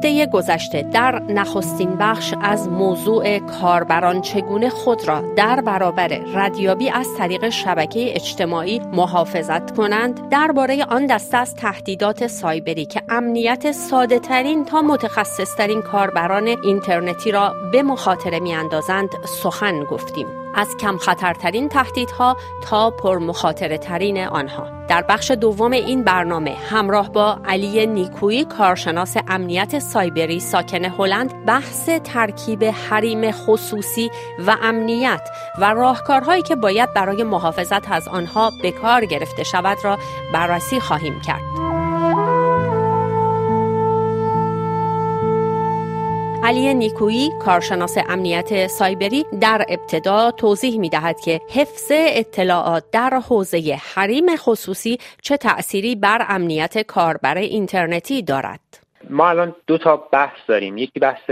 هفته گذشته در نخستین بخش از موضوع کاربران چگونه خود را در برابر ردیابی از طریق شبکه اجتماعی محافظت کنند درباره آن دسته از تهدیدات سایبری که امنیت ساده ترین تا متخصص ترین کاربران اینترنتی را به مخاطره می اندازند سخن گفتیم. از کم خطرترین تهدیدها تا پرمخاطره ترین آنها در بخش دوم این برنامه همراه با علی نیکویی کارشناس امنیت سایبری ساکن هلند بحث ترکیب حریم خصوصی و امنیت و راهکارهایی که باید برای محافظت از آنها به کار گرفته شود را بررسی خواهیم کرد. علی نیکویی کارشناس امنیت سایبری در ابتدا توضیح می دهد که حفظ اطلاعات در حوزه حریم خصوصی چه تأثیری بر امنیت کاربر اینترنتی دارد. ما الان دو تا بحث داریم یکی بحث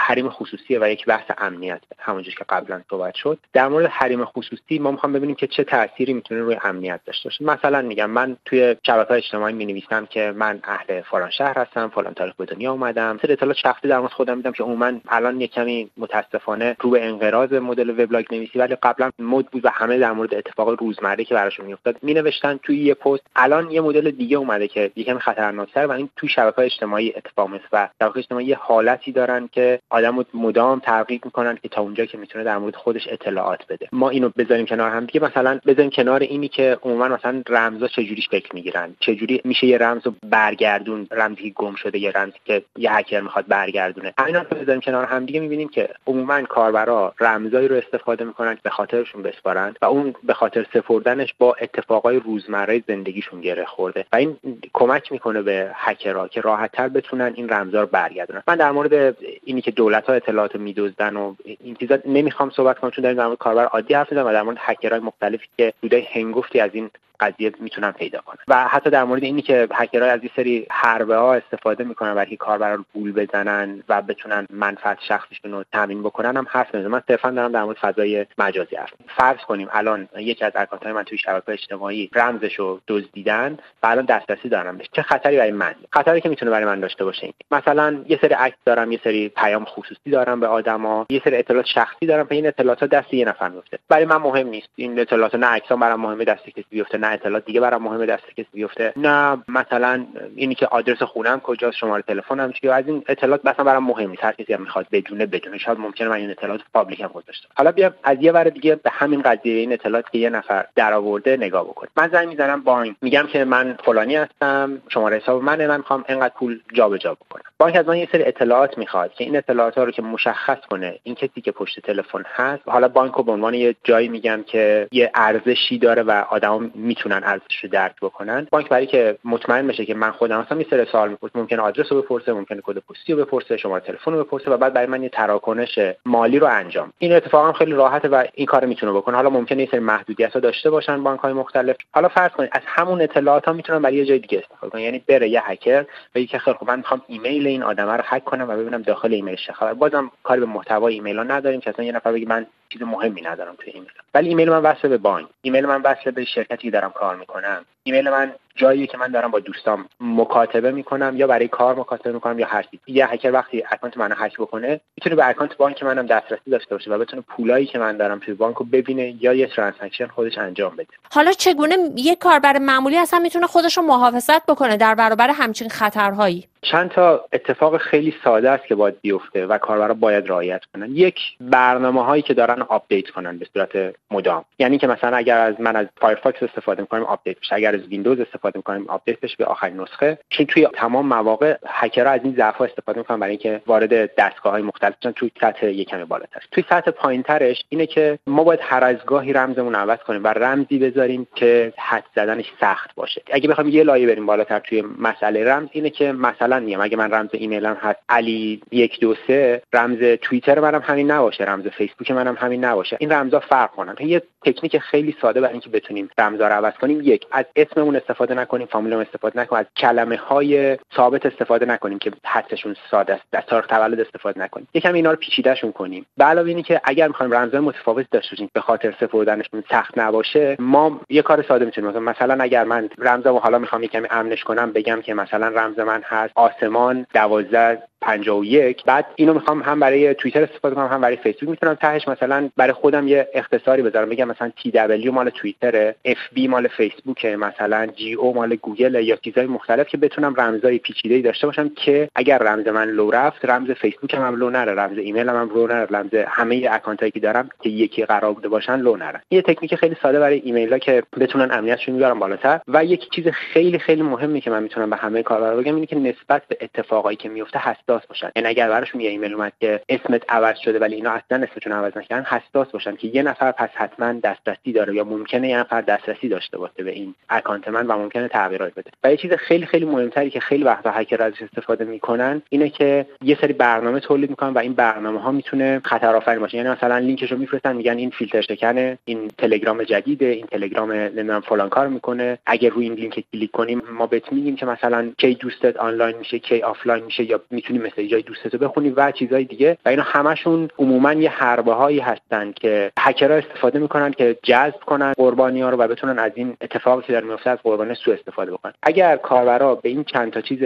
حریم خصوصیه و یک بحث امنیت همونجوری که قبلا صحبت شد. در مورد حریم خصوصی ما می‌خوام ببینیم که چه تأثیری می‌تونه روی امنیت داشته باشه. مثلا میگم من توی شبکه اجتماعی می نویسم که من اهل فلان شهر هستم فلان تاریخ به دنیا اومدم. سر اطلاعات شخصی در مورد خودم میدم که عموما الان یک کمی متاسفانه رو به انقراض مدل وبلاگ نویسی ولی قبلا مد بود و همه در مورد اتفاق روزمره که براشون میافتاد می نوشتن توی یه پست. الان یه مدل دیگه اومده که یکم خطرناکتر و این توی شبکه اجتماعی اتفاق و شبکه اجتماعی یه حالتی دارن که آدم مدام ترغیب می‌کنن که تا اونجا که می‌تونه در مورد خودش اطلاعات بده. ما اینو بذاریم کنار هم دیگه. مثلا بذاریم کنار اینی که عموما مثلا رمزا چجوری شکل می‌گیرن. چجوری میشه یه رمز رو برگردون؟ رمزی گم شده یه رمزی که یه هکر می‌خواد برگردونه. اینا رو بذاریم کنار هم دیگه. می‌بینیم که عموما کاربرا رمزایی رو استفاده می‌کنن که به خاطرشون بسپارن و اون به خاطر سپردنش با اتفاقای روزمره زندگیشون گره خورده. و این کمک می‌کنه به هکرها که راحتتر بتونن این رمزا رو برگردونن. من در مورد اینی که دولت ها اطلاعات میدزدن و این چیزا. نمی‌خوام صحبت کنم چون در مورد کاربر عادی حرف می‌زنم و در مورد هکرهای مختلفی که دودای هنگفتی از این قضیه می‌تونن پیدا کنن. و حتی در مورد اینی که هکرها از این سری حربه ها استفاده می‌کنن برای کاربرا رو گول بزنن و بتونن منفعت شخصیشون رو تامین بکنن هم حرف می‌زنم من صرفا دارم در مورد فضای مجازی حرف فرض کنیم الان یکی از اکانت های من توی شبکه اجتماعی رمزش رو دزدیدن و الان دسترسی دارم چه خطری برای من؟ خطری که می‌تونه برای من داشته باشه این. مثلا یه سری عکس دارم یه سری پیام خصوصی دارم به آدما یه سری اطلاعات شخصی دارم که این اطلاعات دست یه نفر میفته برای من مهم نیست. این اطلاعات نه عکسام برام مهمه دست کسی بیفته اطلاعات دیگه برام مهمه دست کسی بیفته. نه مثلا اینی که آدرس خونم کجاست شماره تلفنم چیه؟ از این اطلاعات مثلا برام مهم نیست. هر کسی هم می‌خواد بدونه بدونه شاید ممکنه من این اطلاعات پابلیک هم گذاشتم حالا بیا از یه ور دیگه به همین قضیه این اطلاعات که یه نفر درآورده نگاه بکنیم. من زنگ می‌زنم بانک. میگم که من فلانی هستم شماره حساب منه من می‌خوام اینقدر پول جابجا بکنم. بانک از من یه سری اطلاعات می‌خواد که این اطلاعات ها رو که مشخص کنه این کسی که پشت تلفن هست حالا بانک رو به عنوان یه جایی میگم که یه ارزشی داره و آدما می‌تونن ارزشش رو درک بکنن. بانک برای که مطمئن بشه که من خودم هستم یه سری سوال می‌پرسه ممکنه آدرس رو بپرسه ممکنه کد پستی رو بپرسه شماره تلفن رو بپرسه و بعد برای من یه تراکنش مالی رو انجام. این اتفاق هم خیلی راحته و این کار می‌تونه بکنه. حالا ممکنه یه سری محدودیت ها داشته باشن بانک های مختلف. حالا فرض کنید از همون اطلاعات ها می‌تونن برای یه جای دیگه استفاده کنن. یعنی بره یه هکر بگه که خیلی خوب من می‌خوام ایمیل این آدم رو هک کنم و ببینم داخل ایمیلش چه خبر بازم کاری به محتوای ایمیل ها نداریم که اصلا یه نفر بگه من چیز مهمی ندارم توی ایمیل ولی ایمیل من وصل به بانک. ایمیل من وصل به شرکتی که دارم کار می‌کنم. ایمیل من جایی که من دارم با دوستام مکاتبه می‌کنم یا برای کار مکاتبه می‌کنم یا هر چیز یه هکر وقتی account منو هک بکنه می‌تونه به account بانک منم دسترسی داشته باشه و بتونه پولایی که من دارم توی بانک رو ببینه یا یه transaction خودش انجام بده. حالا چگونه یه کاربر معمولی اصلا می‌تونه خودش رو محافظت بکنه در برابر همچین خطرهایی؟ چند تا اتفاق خیلی ساده است که باید بیفته و کاربرا باید رعایت کنن. یک برنامه هایی که دارن update کنن به صورت مدام. یعنی که مثلا اگر از من از فایرفاکس استفاده می‌کنم update بشه. اگر از ویندوز استفاده می‌کنیم update بشه به آخرین نسخه. چون توی تمام مواقع هکرها از این ضعف استفاده می‌کنن برای اینکه وارد دستگاه های مختلف بشن. توی سطح یک کمی بالاتر. توی سطح پایینترش اینه که ما باید هر از گاهی رمزمون عوض کنیم و رمزی بذاریم که حدس زدنش سخت باشه. اگه بخوایم یه لایه بریم بالاتر توی مسئله رمز اینه که مثلا میگم. اگه من رمز ایمیلم هست علی یک دو سه رمز توییتر منم همین نباشه رمز فیسبوک منم همین نباشه. این رمزا فرق کنن. یه تکنیک خیلی ساده برای اینکه بتونیم رمزا رو عوض کنیم. یک از اسممون استفاده نکنیم فامیلمون استفاده نکنیم از کلمه های ثابت استفاده نکنیم که حدسشون ساده است از تاریخ تولد استفاده نکنیم. یکم اینا رو پیچیدهشون کنیم. به علاوه اینی که اگر می‌خوایم رمزهای متفاوت داشته باشیم به خاطر سپردنشون سخت نباشه ما یه کار ساده می‌تونیم مثلا اگر من رمزمو حالا می‌خوام یکمی امنش کنم بگم که مثلا رمز من هست. آسمان دوازده 51 بعد اینو می‌خوام هم برای توییتر استفاده کنم هم برای فیسبوک می‌تونم تهش. مثلا برای خودم یه اختصاری بذارم. بگم مثلا TW مال توییتر FB مال فیسبوک مثلا GO مال گوگل یا چیزهای مختلف که بتونم رمزای پیچیده داشته باشم که اگر رمز من لو رفت رمز فیسبوک هم لو نره رمز ایمیل هم لو نره رمز همه اکانت که دارم که یکی قرار بوده باشن لو نره. این تکنیک خیلی ساده برای ایمیل ها که بتونن امنیتشون بیارن بالاتر. و یک چیز خیلی خیلی مهمی که من می‌تونم به همه کاربرا بگم اینه که نسبت به اتفاقایی که میفته حساس باشن. یعنی اگر براشون یه ایمیل اومد که اسمت عوض شده ولی اینا اصلا اسمشون عوض نکردن حساس باشن که یه نفر پس حتما دسترسی داره یا ممکنه یه نفر دسترسی داشته باشه به این اکانت من و ممکنه تغییرات بده. و یه چیز خیلی خیلی مهمتری که خیلی وقتا هکر ازش استفاده می‌کنن اینه که یه سری برنامه تولید می‌کنن و این برنامه ها می‌تونه خطر آفرین باشه. یعنی مثلا لینکش رو میفرستن میگن این فیلتر شکنه این تلگرام جدیده این تلگرام نمی‌دونم فلان کار می‌کنه. اگر روی این لینک کلیک کنیم ما بهت میگیم که مثلا کی دوستت آنلاین میشه کی آفلاین میشه یا می‌تونی مسیجای دوستت رو بخونی و چیزهای دیگه. و اینا همشون عموما یه حربه هایی هستن که هکرها استفاده می‌کنن که جذب کنن قربانی ها رو و بتونن از این اتفاقی که در میفته از قربانی سوء استفاده بکنن. اگر کاربرا به این چند تا چیز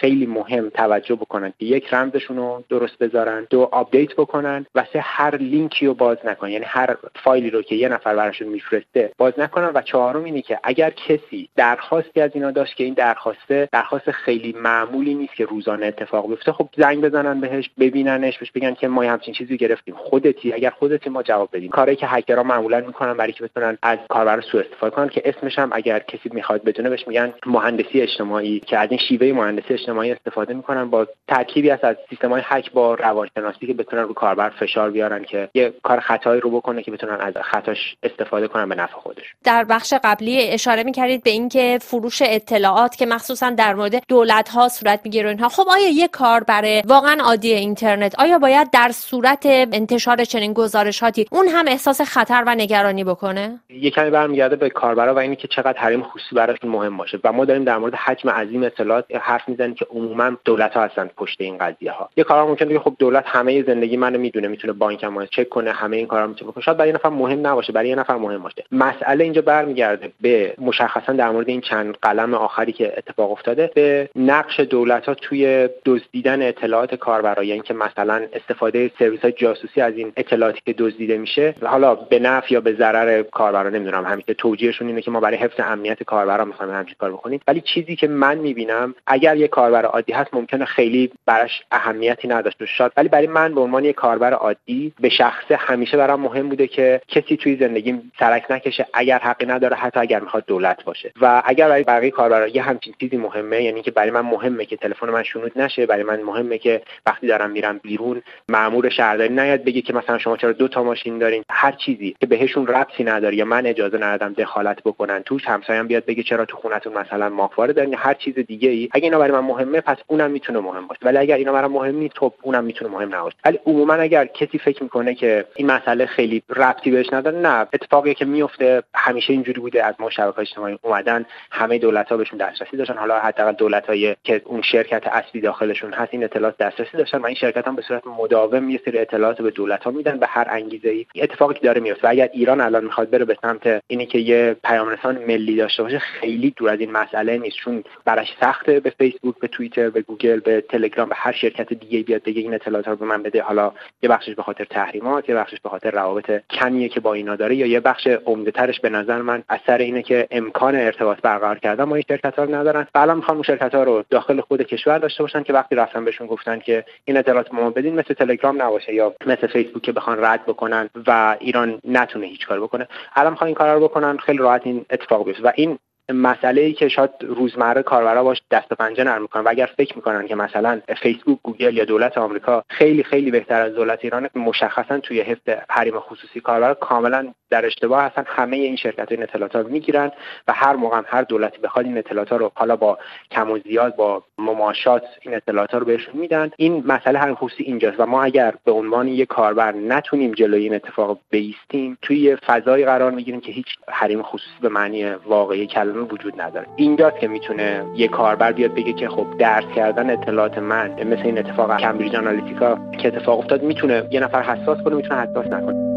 خیلی مهم توجه بکنن که یک رمزشون رو درست بذارن دو update بکنن و سه هر لینکی رو باز نکنن. یعنی هر فایلی رو که یه نفر براشون میفرسته باز نکنن. و چهارم اینه که اگر کسی درخواستی از اینا داشت که این درخواسته درخواست خیلی معمولی نیست که روزانه اتفاق بیفته خب زنگ بزنن بهش ببیننش بهش بگن که ما همچین چیزی گرفتیم. خودتی اگر خودتی ما جواب بدیم. کاری که هکرها معمولا می‌کنن برای که بتونن از کاربر سوء استفاده کنن که اسمش هم اگر کسی می‌خواد بدونه بهش میگن مهندسی اجتماعی که از این شیوه مهندسی اجتماعی استفاده می‌کنن با ترکیبی از سیستم های هک با روانشناسی که بتونن رو کاربر فشار بیارن که یه کار خطایی رو بکنه که بتونن از خطاش استفاده کنن به نفع خودش. در بخش قبلی اشاره می‌کردید به اینکه فروش اطلاعات که مخصوصا در مورد دولت ها صورت می‌گیره اینها. خب آیا یه کار برای واقعا عادی اینترنت. آیا باید در صورت انتشار چنین گزارشاتی اون هم احساس خطر و نگرانی بکنه؟ یه کمی برمیگرده به کاربرا و اینی که چقدر حریم خصوصی براشون مهم باشه. و ما داریم در مورد حجم عظیم اطلاعات حرف می‌زنیم که عموما دولت ها هستن پشت این قضیه ها. یه کارا ممکنه بگه خب دولت همه زندگی منو می‌دونه می‌تونه بانکم چک کنه همه این کارا می‌تونه بکنه. شاید برای یه نفر مهم نباشه برای یه نفر مهم باشه. مسئله اینجا برمیگرده به مشخصا در مورد این چند قلم آخری که اتفاق افتاده به نقش دولت ها توی دزدیدن اطلاعات کاربرا یعنی که مثلا استفاده سرویس های جاسوسی از این اطلاعاتی که دزدیده میشه حالا به نفع یا به ضرر کاربرا نمی‌دونم. همین که توجیهشون اینه که ما برای حفظ امنیت کاربرا می‌خوایم همین کار بکنیم. ولی چیزی که من می‌بینم اگر یه کاربر عادی هست ممکنه خیلی براش اهمیتی نداشته باشه. ولی برای من به عنوان یه کاربر عادی به شخصه همیشه برام مهم بوده که کسی توی زندگیم سرک نکشه اگر حقی نداره حتی اگر می‌خواد دولت باشه. و اگر برای بقیه کاربرا یه همچین چیزی مهمه یعنی که برای من مهمه که تلفن من شنود نشه برای من مهمه که وقتی دارم میرم بیرون مامور شهرداری نیاد بگه که مثلا شما چرا دو تا ماشین دارین. هر چیزی که بهشون ربطی نداره یا من اجازه ندادم دخالت بکنن توش همسایم بیاد بگه چرا تو خونتون مثلا ماهواره دارین هر چیز دیگه ای اگه اینا برای من مهمه پس اونم می‌تونه مهم باشه. ولی اگر اینا برای مهم نیست خب اونم می‌تونه مهم نباشه. ولی عموما اگر کسی فکر می‌کنه که این مسئله خیلی ربطی بهش نداره نه. اتفاقی که میفته همیشه اینجوری بوده. از ما شبکه اجتماعی اومدن همه دولت ها بهشون دسترسی داشتن. حالا حداقل دولت که اون شرکت اصلی داخلشون هست این اطلاعات دسترسی داشتن و این شرکت هم به صورت مداوم یه سری اطلاعات به دولت ها میدن به هر انگیزه ای اتفاقی که داره میفته. و اگر ایران الان می‌خواد بره به سمت اینی که یه پیام رسان ملی داشته باشه خیلی دور از این مسئله نیست. چون براش سخته به فیسبوک به توییتر به گوگل به تلگرام به هر شرکت دیگه بیاد بگه این اطلاعات رو به من بده. حالا یه بخشش به خاطر تحریمات یه بخشش به خاطر روابط کمیه که با اینا داره یا یه بخش عمده ترش به نظر من اثر اینه که امکان ارتباط برقرار کردن با این شرکت ها رو ندارن. و الان می‌خوان اون شرکت ها رو داخل خود کشور داشته باشن که وقتی رفتن بهشون گفتن که این اطلاعات ما بدین مثل تلگرام نباشه یا مثل فیسبوک که بخوان رد بکنن و ایران نتونه هیچ کار بکنه. الان می‌خوان این کارا رو بکنن خیلی راحت این اتفاق بیفته. و این مسئله ای که شاید روزمره کاربرا باش دست و پنجه نرم می‌کنن و اگر فکر می‌کنن که مثلا فیسبوک گوگل یا دولت آمریکا خیلی خیلی بهتر از دولت ایران مشخصا توی حفظ حریم خصوصی کاربرا کاملا در اشتباه هستن. همه این شرکت این اطلاعات رو می‌گیرن و هر موقع هر دولتی بخواد این اطلاعات رو حالا با کم و زیاد با مماشات این اطلاعات رو بهشون میدن. این مسئله حریم خصوصی اینجاست و ما اگر به عنوان یک کاربر نتونیم جلوی این اتفاق بایستیم توی فضایی قرار می‌گیریم که هیچ حریم خصوصی به معنی واقعی کلمه وجود نداره. اینجاست که می‌تونه یه کاربر بیاد بگه که خب درز کردن اطلاعات من مثل این اتفاق کمبریج آنالیتیکا که اتفاق افتاد می‌تونه یه نفر حساس کنه می‌تونه حساس نکنه.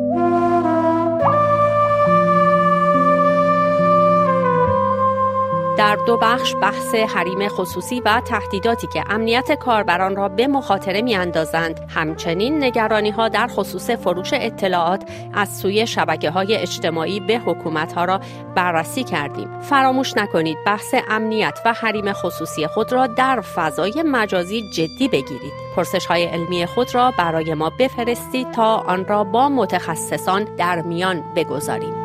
در دو بخش بحث حریم خصوصی و تهدیداتی که امنیت کاربران را به مخاطره می اندازند همچنین نگرانی ها در خصوص فروش اطلاعات از سوی شبکه های اجتماعی به حکومت ها را بررسی کردیم. فراموش نکنید بحث امنیت و حریم خصوصی خود را در فضای مجازی جدی بگیرید. پرسش های علمی خود را برای ما بفرستید تا آن را با متخصصان در میان بگذاریم.